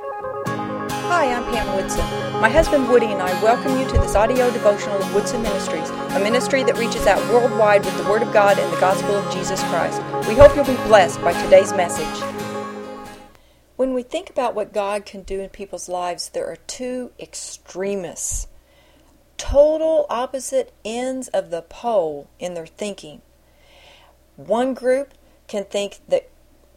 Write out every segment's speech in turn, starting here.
Hi, I'm Pam Woodson. My husband Woody and I welcome you to this audio devotional of Woodson Ministries, a ministry that reaches out worldwide with the Word of God and the gospel of Jesus Christ. We hope you'll be blessed by today's message. When we think about what God can do in people's lives, there are two extremists, total opposite ends of the pole in their thinking. One group can think that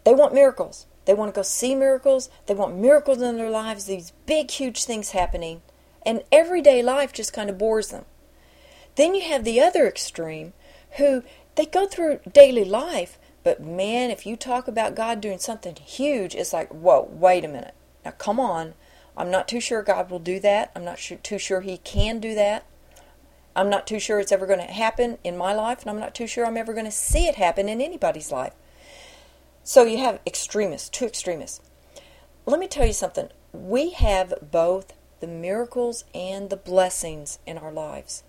they want miracles. They want to go see miracles. They want miracles in their lives, these big, huge things happening. And everyday life just kind of bores them. Then you have the other extreme who they go through daily life, but man, if you talk about God doing something huge, it's like, whoa, wait a minute. Now, come on. I'm not too sure God will do that. I'm not too sure He can do that. I'm not too sure it's ever going to happen in my life, and I'm not too sure I'm ever going to see it happen in anybody's life. So you have extremists, two extremists. Let me tell you something. We have both the miracles and the blessings in our lives.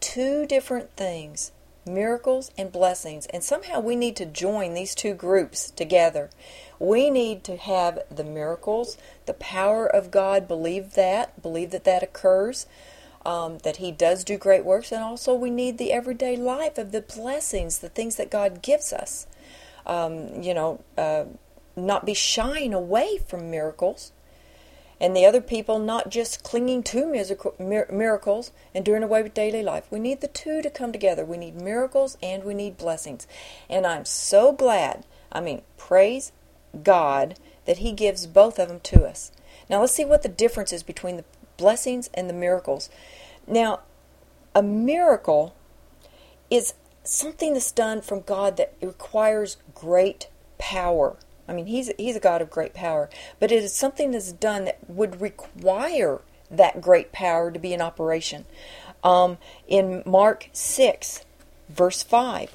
Two different things miracles and blessings. And somehow we need to join these two groups together. We need to have the miracles, the power of God, believe that, believe that that occurs, um, that He does do great works, and also we need the everyday life of the blessings, the things that God gives us um, you know, uh, not be shying away from miracles. And the other people not just clinging to miracles and doing away with daily life. We need the two to come together. We need miracles and we need blessings. And I'm so glad, I mean, praise God that He gives both of them to us. Now let's see what the difference is between the blessings and the miracles. Now, a miracle is something that's done from God that requires great power. I mean, he's he's a God of great power, but it is something that's done that would require that great power to be in operation. Um, in Mark six, verse five.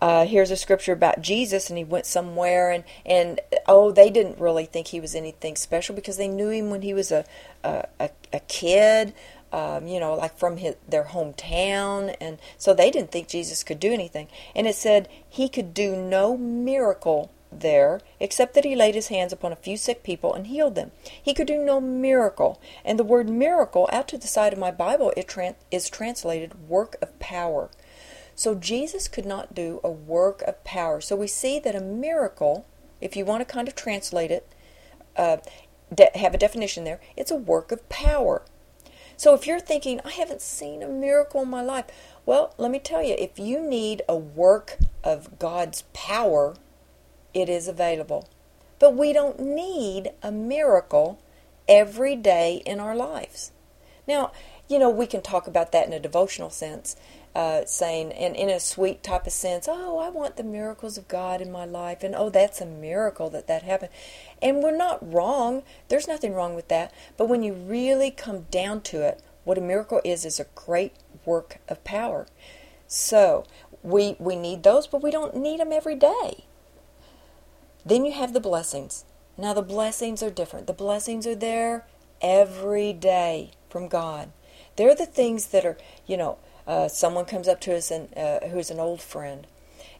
Uh, here's a scripture about Jesus, and he went somewhere, and and oh, they didn't really think he was anything special because they knew him when he was a a, a, a kid um, you know, like from his, their hometown. And so they didn't think Jesus could do anything. And it said he could do no miracle there except that he laid his hands upon a few sick people and healed them. He could do no miracle. And the word miracle, out to the side of my Bible, it is translated work of power. So Jesus could not do a work of power. So we see that a miracle, if you want to kind of translate it, uh, de- have a definition there, it's a work of power. So if you're thinking, I haven't seen a miracle in my life, well, let me tell you, if you need a work of God's power, it is available. But we don't need a miracle every day in our lives. Now, you know, we can talk about that in a devotional sense, uh, saying, and in a sweet type of sense, oh, I want the miracles of God in my life, and oh, that's a miracle that that happened. And we're not wrong. There's nothing wrong with that. But when you really come down to it, what a miracle is is a great work of power. So we we need those, but we don't need them every day. Then you have the blessings. Now the blessings are different. The blessings are there every day from God. They're the things that are, you know, uh, someone comes up to us and uh, who's an old friend,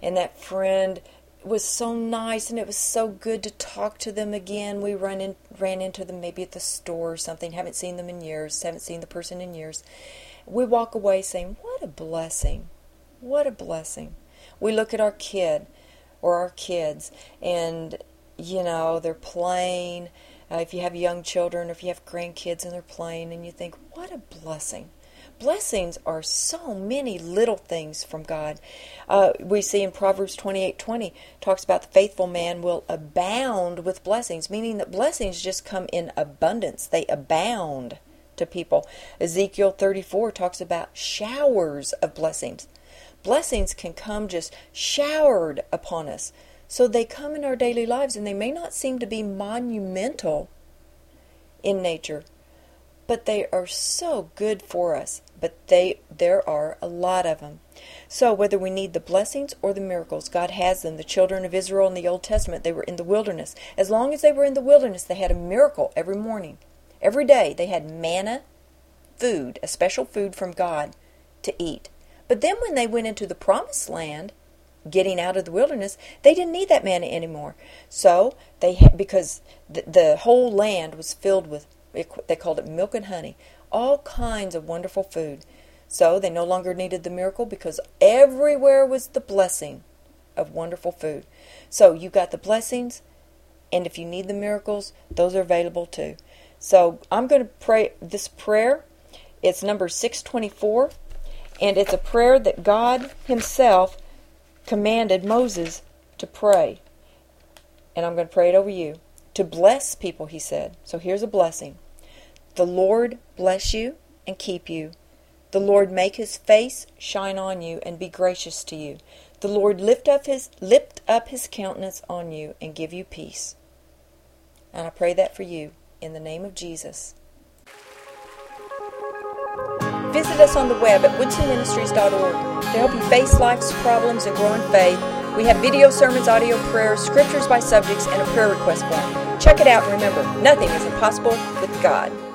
and that friend was so nice and it was so good to talk to them again. We run in, ran into them maybe at the store or something. Haven't seen them in years. Haven't seen the person in years. We walk away saying, "What a blessing! What a blessing!" We look at our kid or our kids, and you know they're playing. Uh, if you have young children, or if you have grandkids and they're playing, and you think, "What a blessing!" Blessings are so many little things from God. Uh, we see in Proverbs 28 20 talks about the faithful man will abound with blessings, meaning that blessings just come in abundance. They abound to people. Ezekiel 34 talks about showers of blessings. Blessings can come just showered upon us. So they come in our daily lives and they may not seem to be monumental in nature, but they are so good for us. But they there are a lot of them. So whether we need the blessings or the miracles, God has them. The children of Israel in the Old Testament, they were in the wilderness. As long as they were in the wilderness, they had a miracle every morning. Every day they had manna, food, a special food from God to eat. But then when they went into the promised land, getting out of the wilderness, they didn't need that manna anymore. So they because the, the whole land was filled with they called it milk and honey, all kinds of wonderful food. So they no longer needed the miracle because everywhere was the blessing of wonderful food. So you got the blessings, and if you need the miracles, those are available too. So I'm going to pray this prayer. It's number 624, and it's a prayer that God Himself commanded Moses to pray. And I'm going to pray it over you. To bless people, He said. So here's a blessing. The Lord bless you and keep you. The Lord make his face shine on you and be gracious to you. The Lord lift up his lift up his countenance on you and give you peace. And I pray that for you in the name of Jesus. Visit us on the web at woodsonministries.org to help you face life's problems and grow in faith. We have video sermons, audio prayers, scriptures by subjects, and a prayer request form. Check it out and remember, nothing is impossible with God.